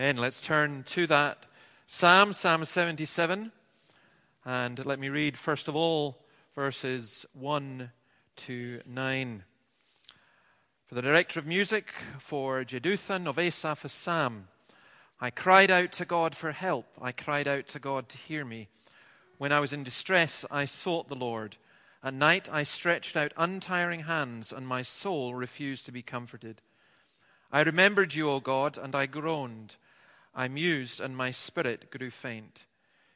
Amen. Let's turn to that Psalm, Psalm 77. And let me read, first of all, verses 1 to 9. For the director of music, for Jeduthun of Asaph, a psalm. I cried out to God for help. I cried out to God to hear me. When I was in distress, I sought the Lord. At night, I stretched out untiring hands, and my soul refused to be comforted. I remembered you, O God, and I groaned. I mused, and my spirit grew faint.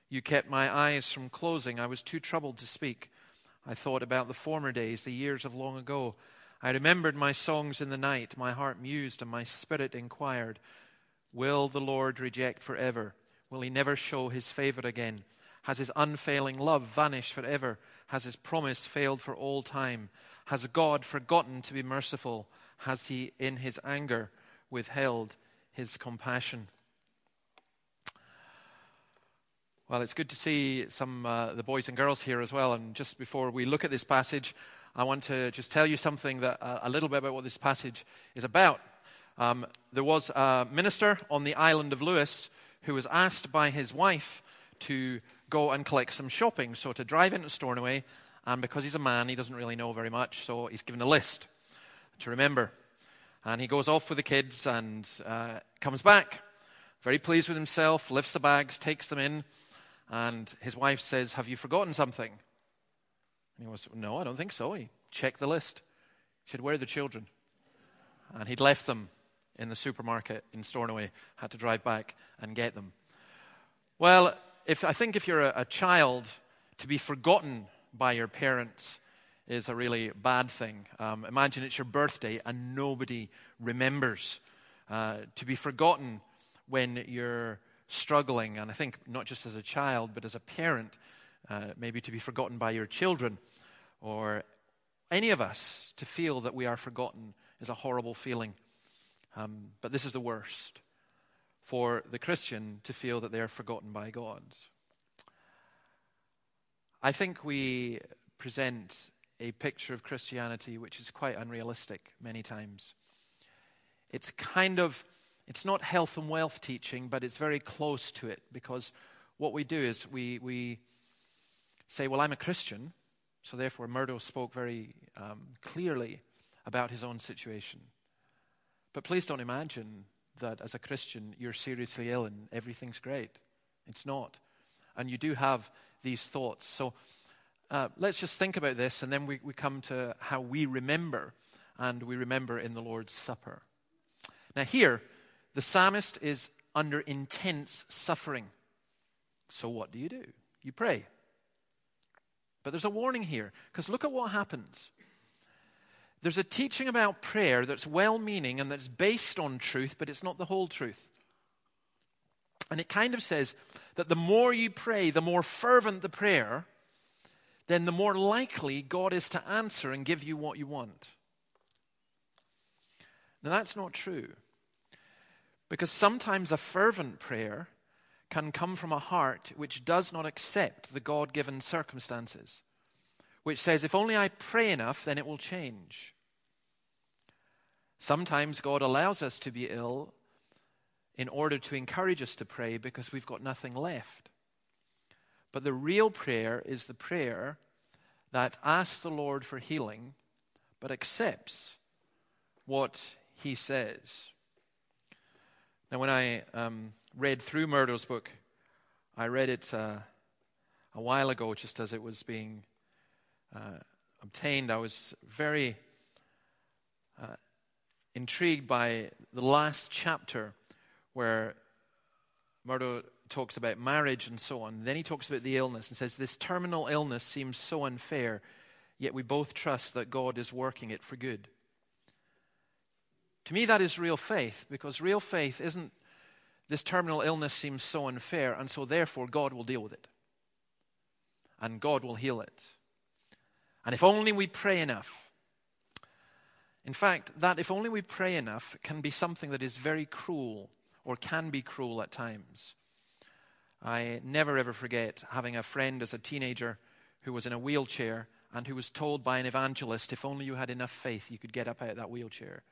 You kept my eyes from closing. I was too troubled to speak. I thought about the former days, the years of long ago. I remembered my songs in the night. My heart mused, and my spirit inquired Will the Lord reject forever? Will he never show his favor again? Has his unfailing love vanished forever? Has his promise failed for all time? Has God forgotten to be merciful? Has he, in his anger, withheld his compassion? Well, it's good to see some uh, the boys and girls here as well. And just before we look at this passage, I want to just tell you something that uh, a little bit about what this passage is about. Um, there was a minister on the island of Lewis who was asked by his wife to go and collect some shopping, so to drive into Stornoway. And because he's a man, he doesn't really know very much, so he's given a list to remember. And he goes off with the kids and uh, comes back, very pleased with himself, lifts the bags, takes them in, and his wife says, Have you forgotten something? And he goes, No, I don't think so. He checked the list. He said, Where are the children? And he'd left them in the supermarket in Stornoway, had to drive back and get them. Well, if, I think if you're a, a child, to be forgotten by your parents is a really bad thing. Um, imagine it's your birthday and nobody remembers. Uh, to be forgotten when you're struggling, and I think not just as a child, but as a parent, uh, maybe to be forgotten by your children, or any of us to feel that we are forgotten is a horrible feeling. Um, but this is the worst for the Christian to feel that they are forgotten by God. I think we present a picture of Christianity which is quite unrealistic many times. It's kind of, it's not health and wealth teaching, but it's very close to it because what we do is we, we say, Well, I'm a Christian, so therefore Murdo spoke very um, clearly about his own situation. But please don't imagine that as a Christian you're seriously ill and everything's great. It's not. And you do have these thoughts. So uh, let's just think about this, and then we, we come to how we remember, and we remember in the Lord's Supper. Now, here, the psalmist is under intense suffering. So, what do you do? You pray. But there's a warning here, because look at what happens. There's a teaching about prayer that's well meaning and that's based on truth, but it's not the whole truth. And it kind of says that the more you pray, the more fervent the prayer, then the more likely God is to answer and give you what you want. Now, that's not true. Because sometimes a fervent prayer can come from a heart which does not accept the God given circumstances, which says, if only I pray enough, then it will change. Sometimes God allows us to be ill in order to encourage us to pray because we've got nothing left. But the real prayer is the prayer that asks the Lord for healing, but accepts what he says. Now, when I um, read through Murdo's book, I read it uh, a while ago just as it was being uh, obtained. I was very uh, intrigued by the last chapter where Murdo talks about marriage and so on. Then he talks about the illness and says, This terminal illness seems so unfair, yet we both trust that God is working it for good. To me, that is real faith, because real faith isn't this terminal illness seems so unfair, and so therefore God will deal with it. And God will heal it. And if only we pray enough. In fact, that if only we pray enough can be something that is very cruel or can be cruel at times. I never ever forget having a friend as a teenager who was in a wheelchair and who was told by an evangelist, if only you had enough faith, you could get up out of that wheelchair.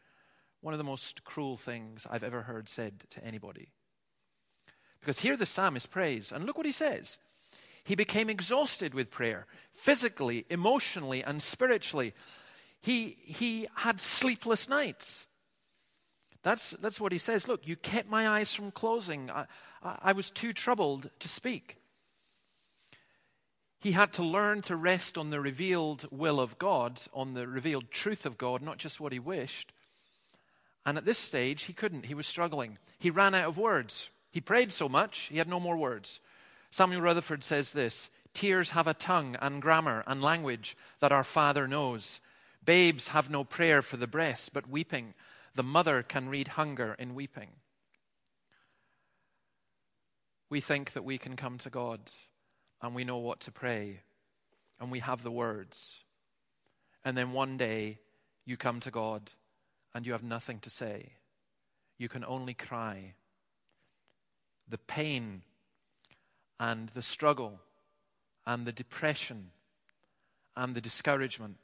One of the most cruel things I've ever heard said to anybody. Because here the psalmist prays, and look what he says. He became exhausted with prayer, physically, emotionally, and spiritually. He, he had sleepless nights. That's, that's what he says. Look, you kept my eyes from closing. I, I, I was too troubled to speak. He had to learn to rest on the revealed will of God, on the revealed truth of God, not just what he wished. And at this stage, he couldn't. He was struggling. He ran out of words. He prayed so much, he had no more words. Samuel Rutherford says this Tears have a tongue and grammar and language that our Father knows. Babes have no prayer for the breast, but weeping. The mother can read hunger in weeping. We think that we can come to God and we know what to pray and we have the words. And then one day you come to God and you have nothing to say. You can only cry. The pain and the struggle and the depression and the discouragement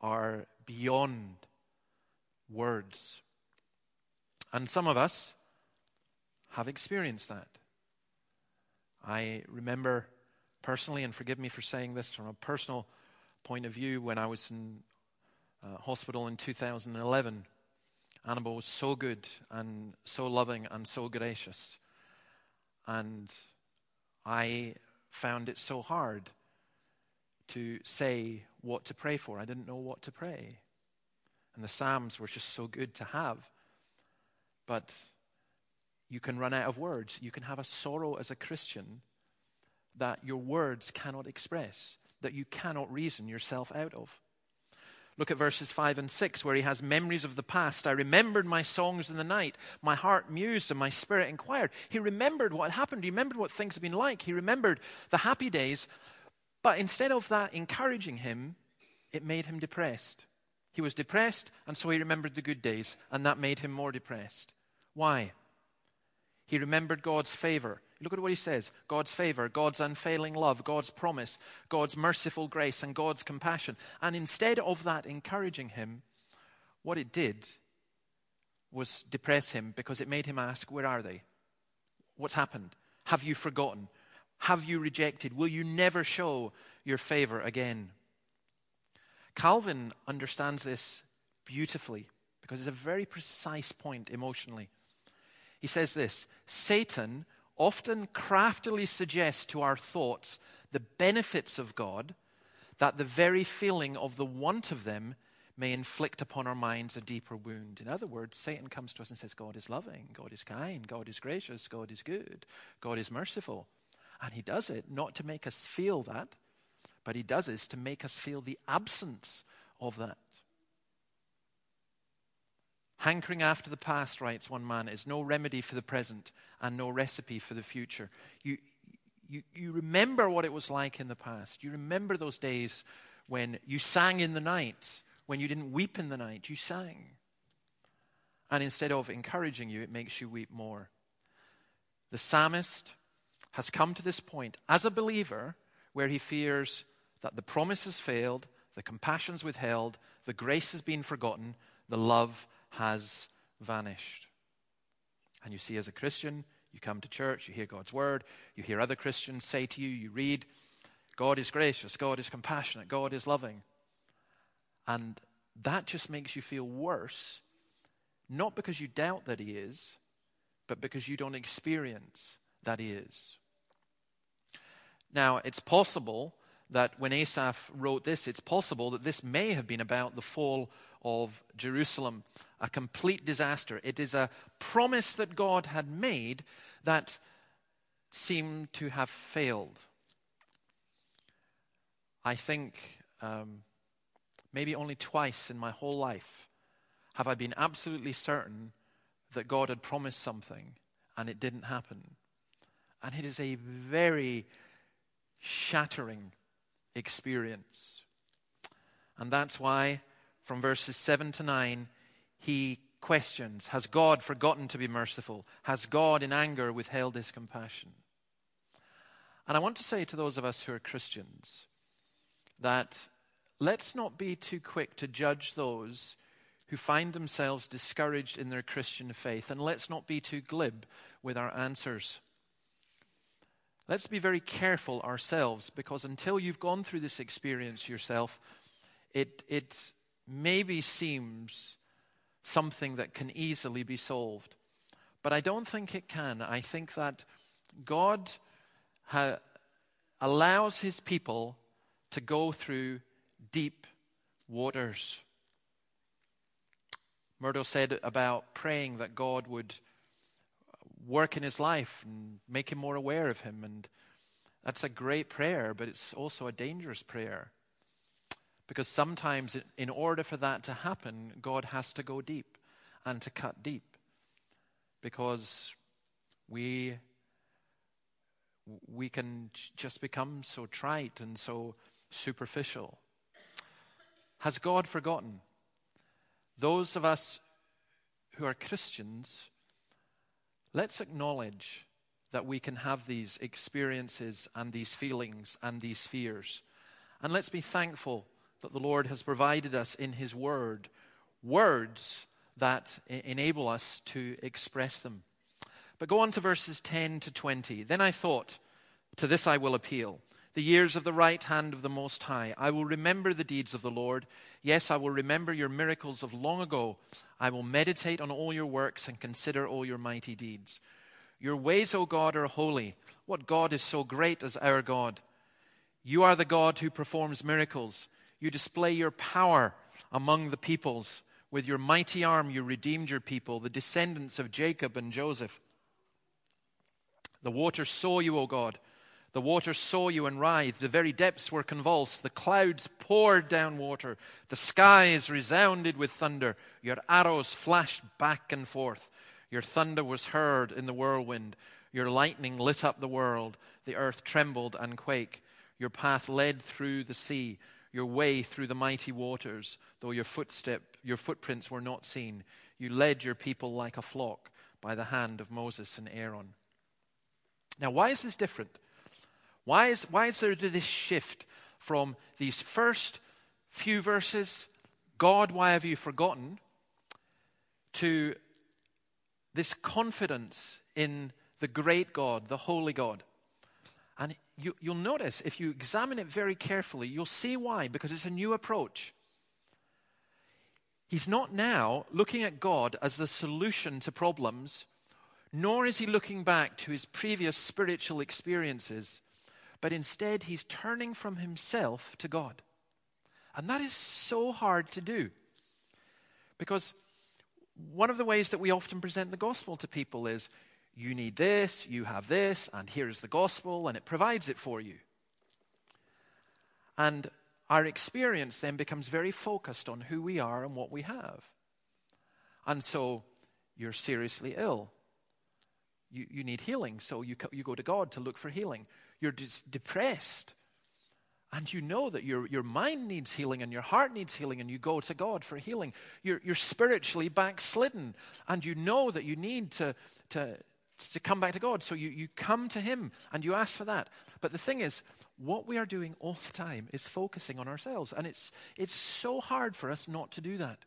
are beyond words. And some of us have experienced that. I remember personally, and forgive me for saying this from a personal point of view, when I was in uh, hospital in 2011. Annabelle was so good and so loving and so gracious. And I found it so hard to say what to pray for. I didn't know what to pray. And the Psalms were just so good to have. But you can run out of words. You can have a sorrow as a Christian that your words cannot express, that you cannot reason yourself out of. Look at verses 5 and 6, where he has memories of the past. I remembered my songs in the night. My heart mused and my spirit inquired. He remembered what happened. He remembered what things had been like. He remembered the happy days. But instead of that encouraging him, it made him depressed. He was depressed, and so he remembered the good days, and that made him more depressed. Why? He remembered God's favor. Look at what he says God's favor, God's unfailing love, God's promise, God's merciful grace, and God's compassion. And instead of that encouraging him, what it did was depress him because it made him ask, Where are they? What's happened? Have you forgotten? Have you rejected? Will you never show your favor again? Calvin understands this beautifully because it's a very precise point emotionally. He says this Satan often craftily suggests to our thoughts the benefits of God, that the very feeling of the want of them may inflict upon our minds a deeper wound. In other words, Satan comes to us and says, God is loving, God is kind, God is gracious, God is good, God is merciful. And he does it not to make us feel that, but he does it to make us feel the absence of that. Hankering after the past, writes one man, is no remedy for the present and no recipe for the future. You, you, you remember what it was like in the past. You remember those days when you sang in the night, when you didn't weep in the night, you sang. And instead of encouraging you, it makes you weep more. The psalmist has come to this point as a believer where he fears that the promise has failed, the compassion's withheld, the grace has been forgotten, the love has vanished. And you see, as a Christian, you come to church, you hear God's word, you hear other Christians say to you, you read, God is gracious, God is compassionate, God is loving. And that just makes you feel worse, not because you doubt that He is, but because you don't experience that He is. Now, it's possible that when Asaph wrote this, it's possible that this may have been about the fall of Jerusalem, a complete disaster. It is a promise that God had made that seemed to have failed. I think um, maybe only twice in my whole life have I been absolutely certain that God had promised something and it didn't happen. And it is a very shattering experience. And that's why from verses 7 to 9, he questions Has God forgotten to be merciful? Has God in anger withheld his compassion? And I want to say to those of us who are Christians that let's not be too quick to judge those who find themselves discouraged in their Christian faith, and let's not be too glib with our answers. Let's be very careful ourselves because until you've gone through this experience yourself, it, it maybe seems something that can easily be solved. But I don't think it can. I think that God ha- allows his people to go through deep waters. Murdo said about praying that God would work in his life and make him more aware of him. And that's a great prayer, but it's also a dangerous prayer. Because sometimes, in order for that to happen, God has to go deep and to cut deep. Because we, we can just become so trite and so superficial. Has God forgotten? Those of us who are Christians Let's acknowledge that we can have these experiences and these feelings and these fears. And let's be thankful that the Lord has provided us in His Word words that enable us to express them. But go on to verses 10 to 20. Then I thought, To this I will appeal. The years of the right hand of the Most High. I will remember the deeds of the Lord. Yes, I will remember your miracles of long ago. I will meditate on all your works and consider all your mighty deeds. Your ways, O God, are holy. What God is so great as our God? You are the God who performs miracles. You display your power among the peoples. With your mighty arm, you redeemed your people, the descendants of Jacob and Joseph. The waters saw you, O God. The waters saw you and writhed. The very depths were convulsed. The clouds poured down water. The skies resounded with thunder. Your arrows flashed back and forth. Your thunder was heard in the whirlwind. Your lightning lit up the world. The earth trembled and quaked. Your path led through the sea, your way through the mighty waters, though your footstep, your footprints were not seen. You led your people like a flock by the hand of Moses and Aaron. Now, why is this different? Why is, why is there this shift from these first few verses, God, why have you forgotten, to this confidence in the great God, the holy God? And you, will notice, if you examine it very carefully, you'll see why, because it's a new approach. He's not now looking at God as the solution to problems, nor is he looking back to his previous spiritual experiences but instead he's turning from himself to God. And that is so hard to do. Because one of the ways that we often present the gospel to people is you need this, you have this, and here's the gospel, and it provides it for you. And our experience then becomes very focused on who we are and what we have. And so you're seriously ill. You, you need healing, so you, you go to God to look for healing you're just depressed. And you know that your, your mind needs healing and your heart needs healing, and you go to God for healing. You're, you're spiritually backslidden, and you know that you need to, to, to come back to God. So you, you come to Him and you ask for that. But the thing is, what we are doing all the time is focusing on ourselves. And it's, it's so hard for us not to do that.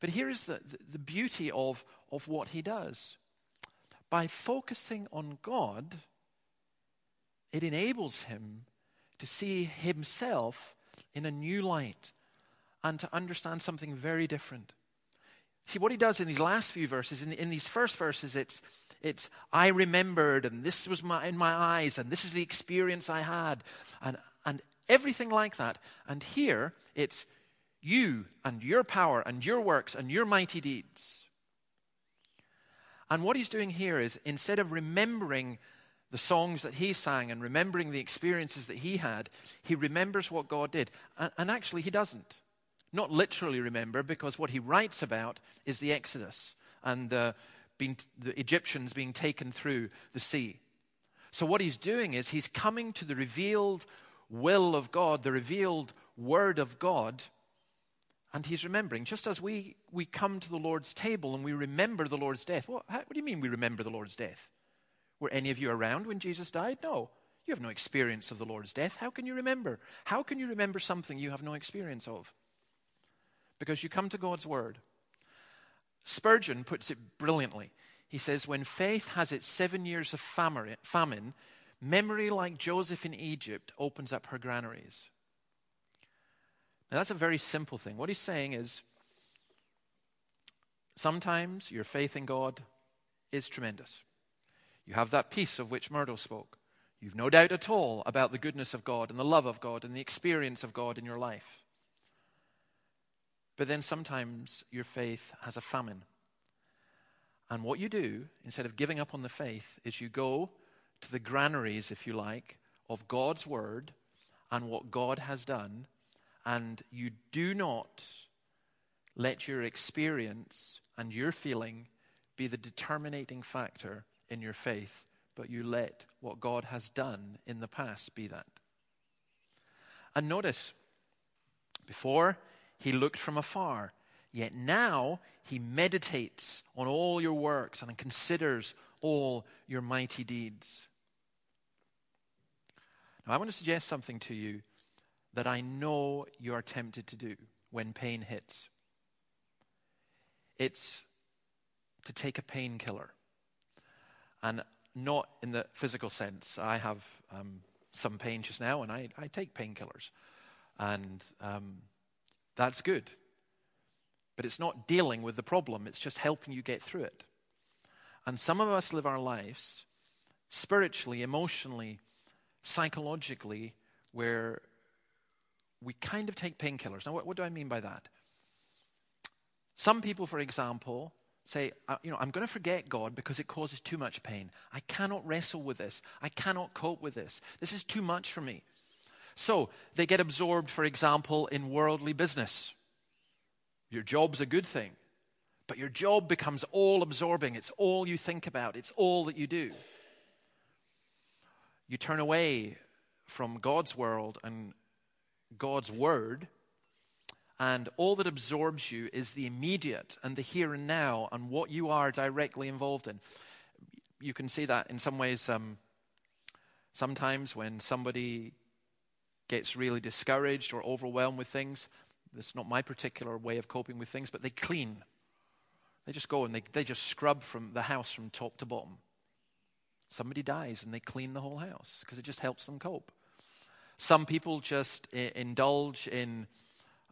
But here is the, the, the beauty of, of what He does. By focusing on God, it enables him to see himself in a new light and to understand something very different. See, what he does in these last few verses, in, the, in these first verses, it's, it's, I remembered, and this was my, in my eyes, and this is the experience I had, and, and everything like that. And here, it's you and your power and your works and your mighty deeds. And what he's doing here is instead of remembering the songs that he sang and remembering the experiences that he had, he remembers what God did. And, and, actually, he doesn't. Not literally remember, because what he writes about is the Exodus and the, being, the Egyptians being taken through the sea. So, what he's doing is he's coming to the revealed will of God, the revealed word of God, and he's remembering. Just as we, we come to the Lord's table and we remember the Lord's death. What, how, what do you mean we remember the Lord's death? Were any of you around when Jesus died? No. You have no experience of the Lord's death. How can you remember? How can you remember something you have no experience of? Because you come to God's Word. Spurgeon puts it brilliantly. He says, When faith has its seven years of famine, Memory, like Joseph in Egypt, opens up her granaries. Now, that's a very simple thing. What he's saying is sometimes your faith in God is tremendous. You have that peace of which Murdo spoke. You've no doubt at all about the goodness of God and the love of God and the experience of God in your life. But then sometimes your faith has a famine. And what you do, instead of giving up on the faith, is you go to the granaries, if you like, of God's word and what God has done, and you do not let your experience and your feeling be the determining factor in your faith, but you let what God has done in the past be that. And notice, before he looked from afar, yet now he meditates on all your works and considers all your mighty deeds. Now, I want to suggest something to you that I know you are tempted to do when pain hits. It's to take a painkiller. And not in the physical sense. I have um, some pain just now, and I, I take painkillers. And um, that's good. But it's not dealing with the problem, it's just helping you get through it. And some of us live our lives spiritually, emotionally, psychologically, where we kind of take painkillers. Now, what, what do I mean by that? Some people, for example, say, you know, I'm going to forget God because it causes too much pain. I cannot wrestle with this. I cannot cope with this. This is too much for me. So they get absorbed, for example, in worldly business. Your job's a good thing, but your job becomes all absorbing. It's all you think about, it's all that you do. You turn away from God's world and God's word, and all that absorbs you is the immediate and the here and now and what you are directly involved in. You can see that in some ways. Um, sometimes when somebody gets really discouraged or overwhelmed with things, that's not my particular way of coping with things, but they clean. They just go and they, they just scrub from the house from top to bottom. Somebody dies and they clean the whole house because it just helps them cope. Some people just I- indulge in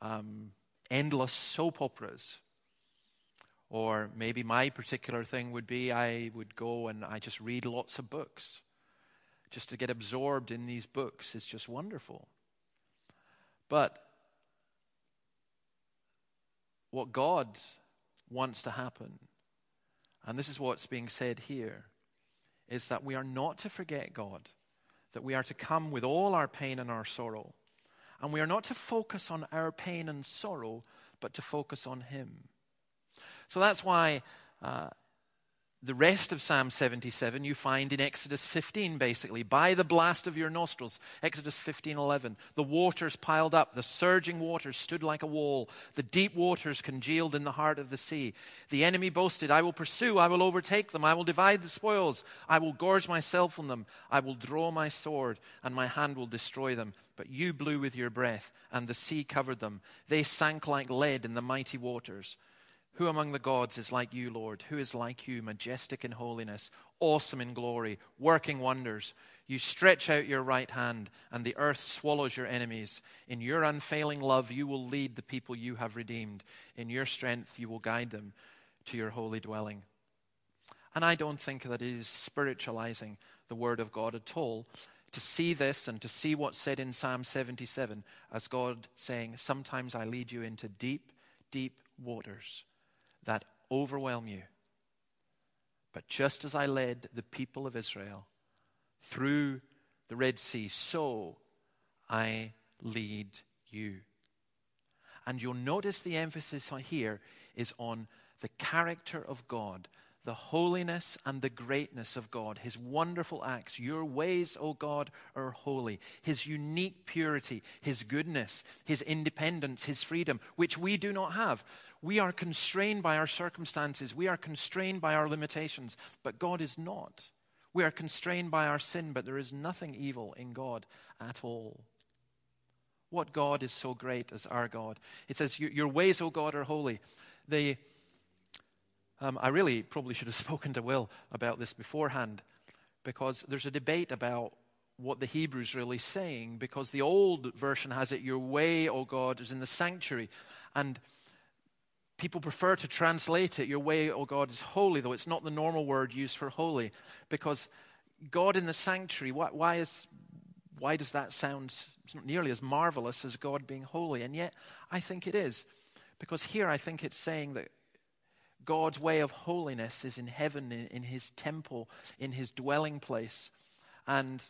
um, endless soap operas. Or maybe my particular thing would be I would go and I just read lots of books. Just to get absorbed in these books is just wonderful. But what God wants to happen, and this is what's being said here, is that we are not to forget God, that we are to come with all our pain and our sorrow and we are not to focus on our pain and sorrow, but to focus on Him. So that's why uh, the rest of Psalm 77 you find in Exodus 15, basically. By the blast of your nostrils, Exodus 15, 11. The waters piled up, the surging waters stood like a wall, the deep waters congealed in the heart of the sea. The enemy boasted, I will pursue, I will overtake them, I will divide the spoils, I will gorge myself on them, I will draw my sword, and my hand will destroy them. But you blew with your breath, and the sea covered them. They sank like lead in the mighty waters. Who among the gods is like you, Lord? Who is like you, majestic in holiness, awesome in glory, working wonders? You stretch out your right hand, and the earth swallows your enemies. In your unfailing love, you will lead the people you have redeemed. In your strength, you will guide them to your holy dwelling. And I don't think that it is spiritualizing the word of God at all to see this and to see what's said in Psalm 77 as God saying, Sometimes I lead you into deep, deep waters that overwhelm you. But just as I led the people of Israel through the Red Sea, so I lead you. And you'll notice the emphasis here is on the character of God, the holiness and the greatness of God, His wonderful acts. Your ways, O God, are holy. His unique purity, His goodness, His independence, His freedom, which we do not have. We are constrained by our circumstances, we are constrained by our limitations, but God is not. We are constrained by our sin, but there is nothing evil in God at all. What God is so great as our God? It says, Your ways, O God, are holy. The, um, I really probably should have spoken to Will about this beforehand. because there's a debate about what the Hebrew's really saying, because the old version has it, Your way, O God, is in the sanctuary. And people prefer to translate it, Your way, O God, is holy, though it's not the normal word used for holy, because God in the sanctuary, why, why is, why does that sound nearly as marvelous as God being holy? And yet, I think it is. Because here I think it's saying that God's way of holiness is in heaven, in, in his temple, in his dwelling place. And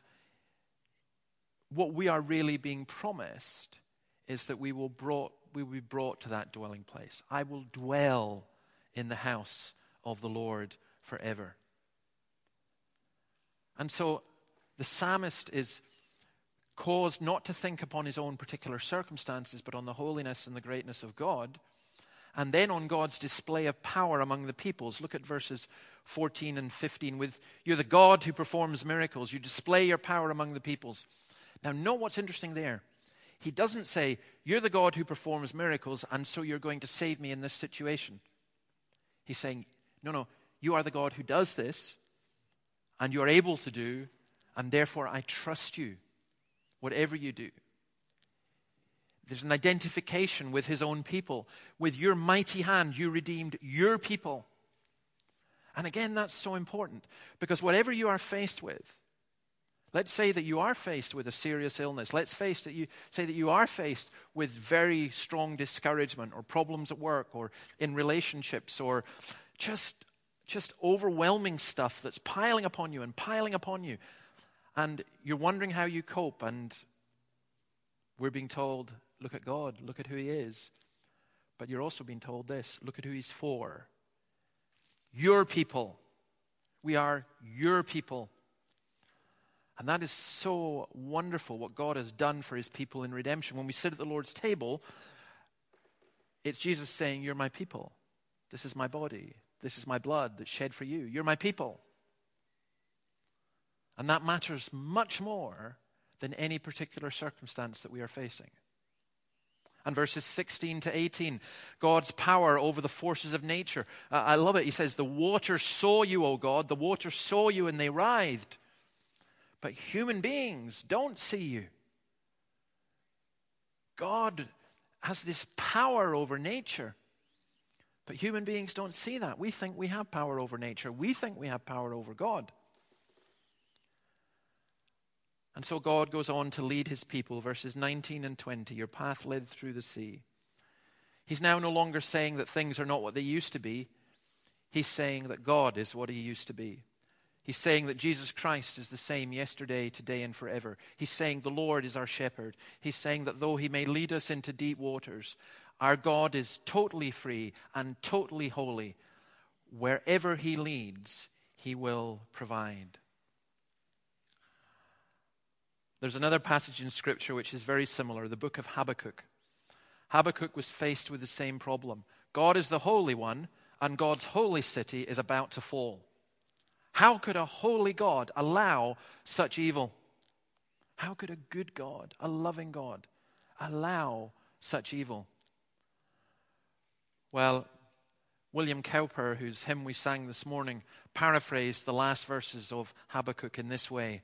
what we are really being promised is that we will, brought, we will be brought to that dwelling place. I will dwell in the house of the Lord forever. And so the psalmist is caused not to think upon his own particular circumstances, but on the holiness and the greatness of God and then on God's display of power among the peoples. Look at verses 14 and 15. With you're the God who performs miracles, you display your power among the peoples. Now, note what's interesting there. He doesn't say, You're the God who performs miracles, and so you're going to save me in this situation. He's saying, No, no, you are the God who does this, and you're able to do, and therefore I trust you, whatever you do. There's an identification with his own people. With your mighty hand, you redeemed your people. And again, that's so important because whatever you are faced with, let's say that you are faced with a serious illness. Let's face that you say that you are faced with very strong discouragement or problems at work or in relationships or just just overwhelming stuff that's piling upon you and piling upon you. And you're wondering how you cope and we're being told Look at God. Look at who He is. But you're also being told this look at who He's for. Your people. We are your people. And that is so wonderful what God has done for His people in redemption. When we sit at the Lord's table, it's Jesus saying, You're my people. This is my body. This is my blood that's shed for you. You're my people. And that matters much more than any particular circumstance that we are facing and verses 16 to 18. God's power over the forces of nature. Uh, I love it. He says, The water saw you, O God. The water saw you and they writhed. But human beings don't see you. God has this power over nature. But human beings don't see that. We think we have power over nature. We think we have power over God. And so God goes on to lead his people, verses 19 and 20. Your path led through the sea. He's now no longer saying that things are not what they used to be. He's saying that God is what he used to be. He's saying that Jesus Christ is the same yesterday, today, and forever. He's saying the Lord is our shepherd. He's saying that though he may lead us into deep waters, our God is totally free and totally holy. Wherever he leads, he will provide. There's another passage in Scripture which is very similar the book of Habakkuk. Habakkuk was faced with the same problem. God is the Holy One, and God's holy city is about to fall. How could a holy God allow such evil? How could a good God, a loving God, allow such evil? Well, William Cowper, whose hymn we sang this morning, paraphrased the last verses of Habakkuk in this way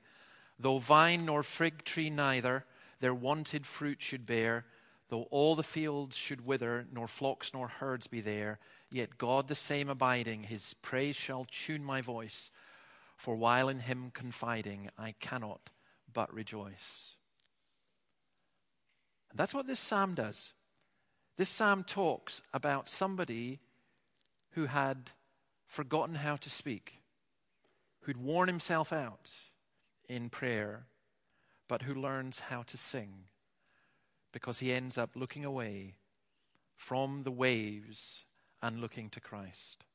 Though vine nor fig tree neither their wonted fruit should bear, though all the fields should wither, nor flocks nor herds be there, yet God the same abiding, his praise shall tune my voice. For while in him confiding, I cannot but rejoice. And that's what this psalm does. This psalm talks about somebody who had forgotten how to speak, who'd worn himself out in prayer, but who learns how to sing because he ends up looking away from the waves and looking to Christ.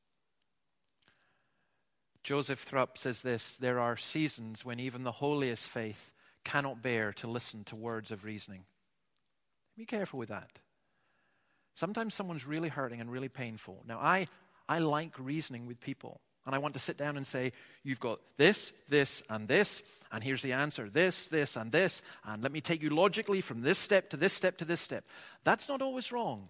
Joseph Thrupp says this there are seasons when even the holiest faith cannot bear to listen to words of reasoning. Be careful with that. Sometimes someone's really hurting and really painful. Now, I, I like reasoning with people. And I want to sit down and say, You've got this, this, and this, and here's the answer this, this, and this, and let me take you logically from this step to this step to this step. That's not always wrong,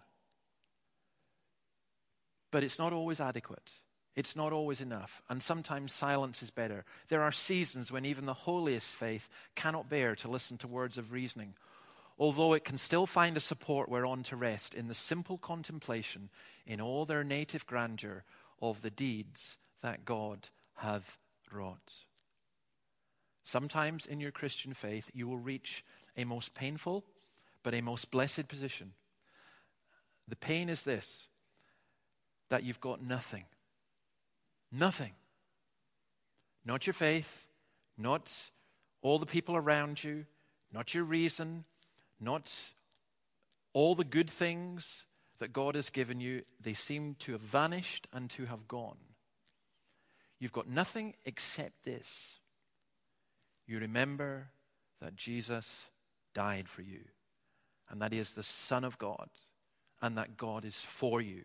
but it's not always adequate. It's not always enough, and sometimes silence is better. There are seasons when even the holiest faith cannot bear to listen to words of reasoning, although it can still find a support whereon to rest in the simple contemplation in all their native grandeur of the deeds that God hath wrought. Sometimes in your Christian faith, you will reach a most painful but a most blessed position. The pain is this that you've got nothing Nothing. Not your faith, not all the people around you, not your reason, not all the good things that God has given you. They seem to have vanished and to have gone. You've got nothing except this. You remember that Jesus died for you, and that He is the Son of God, and that God is for you,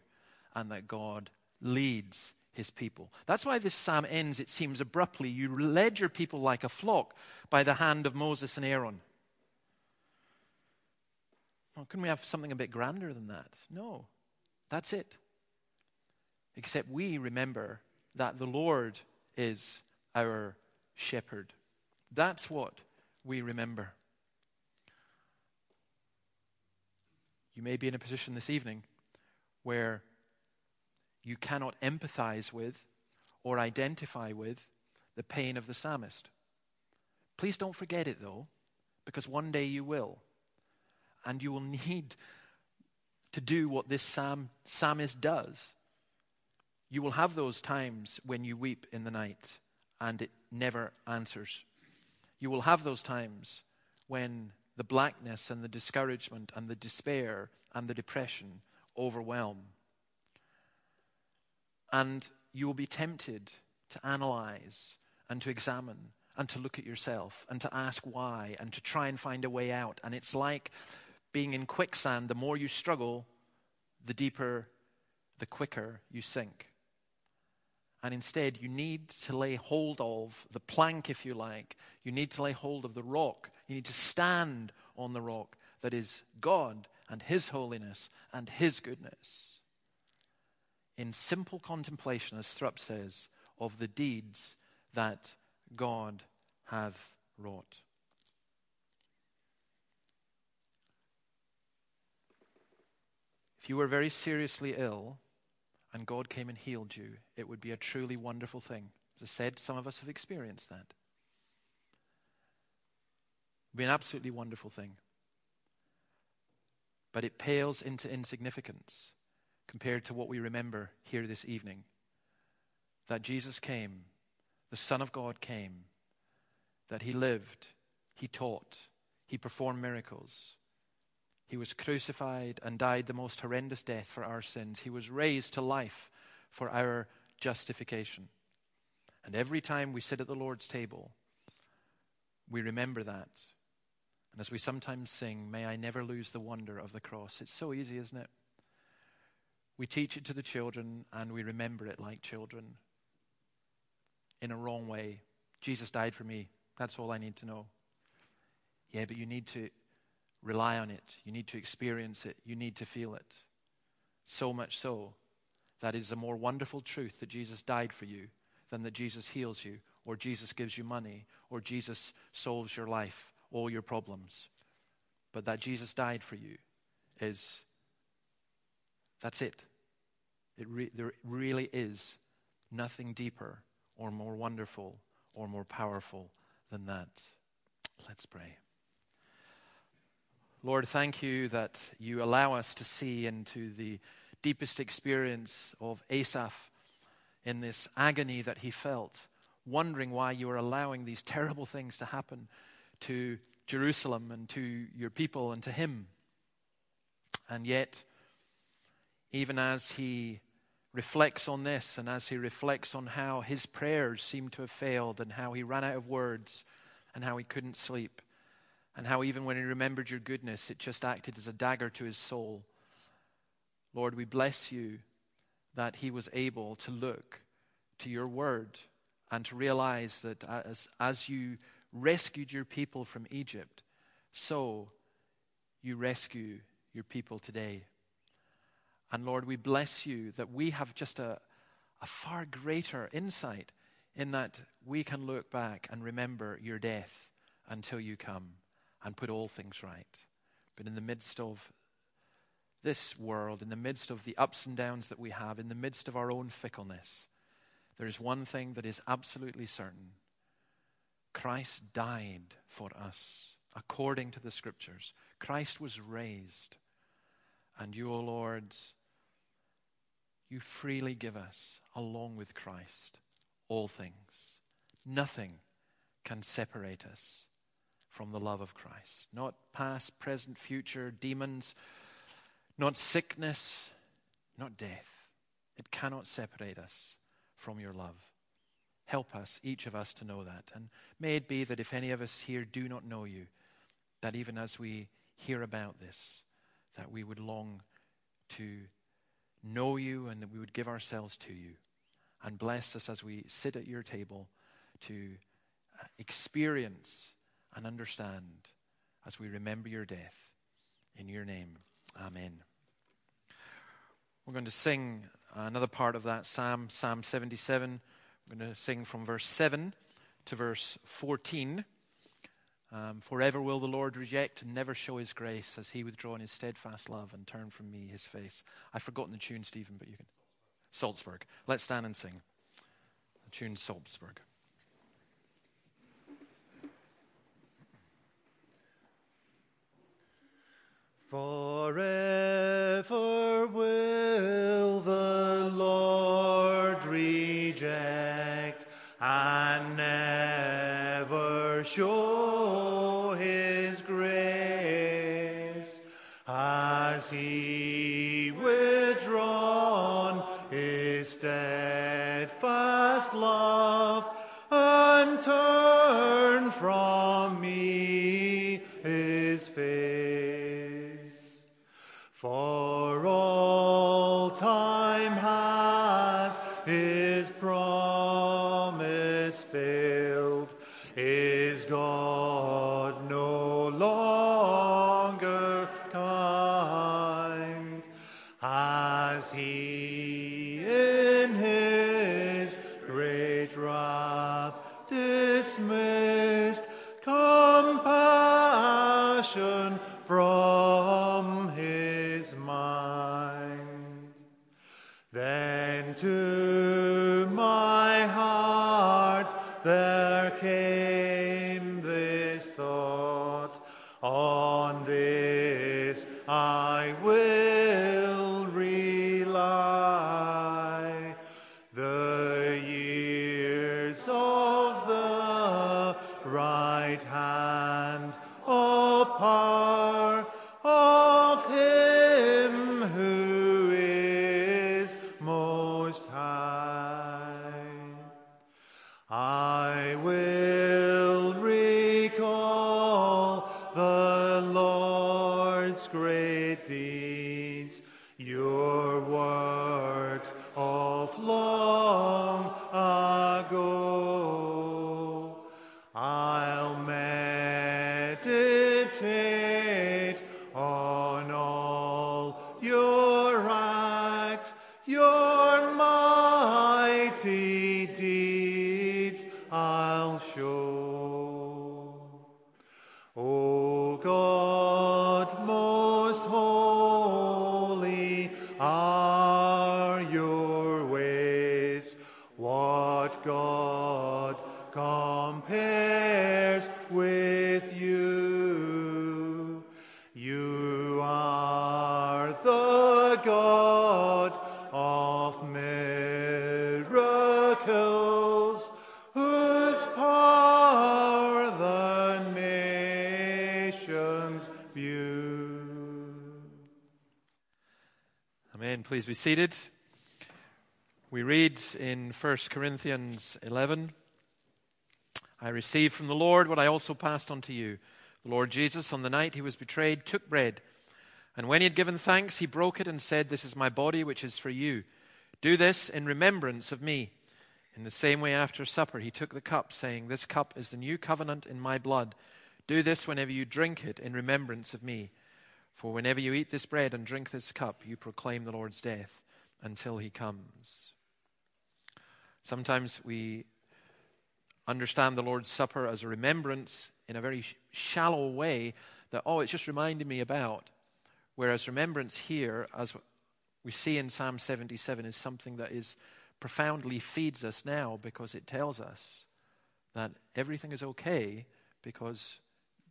and that God leads his people. That's why this psalm ends, it seems abruptly. You led your people like a flock by the hand of Moses and Aaron. Well, couldn't we have something a bit grander than that? No, that's it. Except we remember that the Lord is our shepherd. That's what we remember. You may be in a position this evening where you cannot empathize with or identify with the pain of the psalmist. Please don't forget it, though, because one day you will. And you will need to do what this psalm, psalmist does. You will have those times when you weep in the night and it never answers. You will have those times when the blackness and the discouragement and the despair and the depression overwhelm. And you will be tempted to analyze and to examine and to look at yourself and to ask why and to try and find a way out. And it's like being in quicksand. The more you struggle, the deeper, the quicker you sink. And instead, you need to lay hold of the plank, if you like. You need to lay hold of the rock. You need to stand on the rock that is God and His holiness and His goodness in simple contemplation, as Thrupp says, of the deeds that God hath wrought. If you were very seriously ill and God came and healed you, it would be a truly wonderful thing. As I said, some of us have experienced that. It would be an absolutely wonderful thing. But it pales into insignificance compared to what we remember here this evening. That Jesus came, the Son of God came, that he lived, he taught, he performed miracles. He was crucified and died the most horrendous death for our sins. He was raised to life for our justification. And every time we sit at the Lord's table, we remember that. And as we sometimes sing, May I never lose the wonder of the cross. It's so easy, isn't it? We teach it to the children and we remember it like children in a wrong way. Jesus died for me. That's all I need to know. Yeah, but you need to rely on it. You need to experience it. You need to feel it. So much so that it is a more wonderful truth that Jesus died for you than that Jesus heals you or Jesus gives you money or Jesus solves your life, all your problems. But that Jesus died for you is that's it. it re- there really is nothing deeper or more wonderful or more powerful than that. Let's pray. Lord, thank you that you allow us to see into the deepest experience of Asaph in this agony that he felt, wondering why you were allowing these terrible things to happen to Jerusalem and to your people and to him. And yet, even as he reflects on this and as he reflects on how his prayers seem to have failed and how he ran out of words and how he couldn't sleep and how even when he remembered your goodness, it just acted as a dagger to his soul. Lord, we bless you that he was able to look to your word and to realize that as, as you rescued your people from Egypt, so you rescue your people today. And Lord, we bless you that we have just a, a far greater insight in that we can look back and remember your death until you come and put all things right. But in the midst of this world, in the midst of the ups and downs that we have, in the midst of our own fickleness, there is one thing that is absolutely certain Christ died for us according to the Scriptures. Christ was raised. And you, O Lord, you freely give us, along with Christ, all things. Nothing can separate us from the love of Christ. Not past, present, future, demons, not sickness, not death. It cannot separate us from your love. Help us, each of us, to know that. And may it be that if any of us here do not know you, that even as we hear about this, that we would long to know you and that we would give ourselves to you. And bless us as we sit at your table to uh, experience and understand as we remember your death. In your name, amen. We're going to sing another part of that psalm, Psalm 77. We're going to sing from verse 7 to verse 14. Um, Forever will the Lord reject and never show his grace as he withdraw in his steadfast love and turn from me his face. I've forgotten the tune, Stephen, but you can. Salzburg. Let's stand and sing. The tune Salzburg. Forever will the Lord reject and never show of Amen. Please be seated. We read in 1 Corinthians 11 I received from the Lord what I also passed on to you. The Lord Jesus, on the night he was betrayed, took bread. And when he had given thanks, he broke it and said, This is my body, which is for you. Do this in remembrance of me. In the same way, after supper, he took the cup, saying, This cup is the new covenant in my blood. Do this whenever you drink it in remembrance of me. For whenever you eat this bread and drink this cup, you proclaim the Lord's death until he comes. Sometimes we understand the Lord's Supper as a remembrance in a very shallow way that, oh, it's just reminding me about. Whereas remembrance here, as we see in Psalm 77, is something that is profoundly feeds us now because it tells us that everything is okay because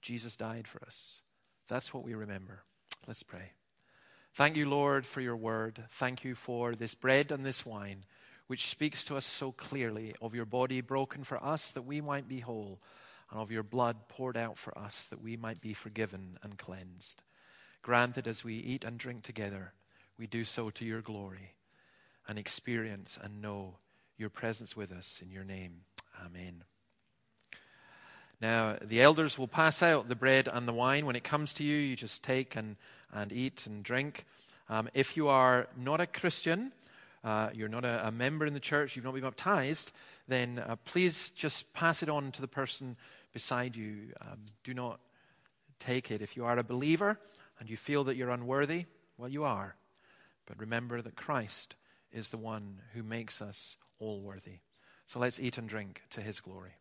Jesus died for us. That's what we remember. Let's pray. Thank you, Lord, for your word. Thank you for this bread and this wine, which speaks to us so clearly of your body broken for us that we might be whole, and of your blood poured out for us that we might be forgiven and cleansed. Granted, as we eat and drink together, we do so to your glory and experience and know your presence with us in your name. Amen. Now, the elders will pass out the bread and the wine. When it comes to you, you just take and, and eat and drink. Um, if you are not a Christian, uh, you're not a, a, member in the church, you've not been baptized, then uh, please just pass it on to the person beside you. Um, do not take it. If you are a believer and you feel that you're unworthy, well, you are. But remember that Christ is the one who makes us all worthy. So let's eat and drink to his glory.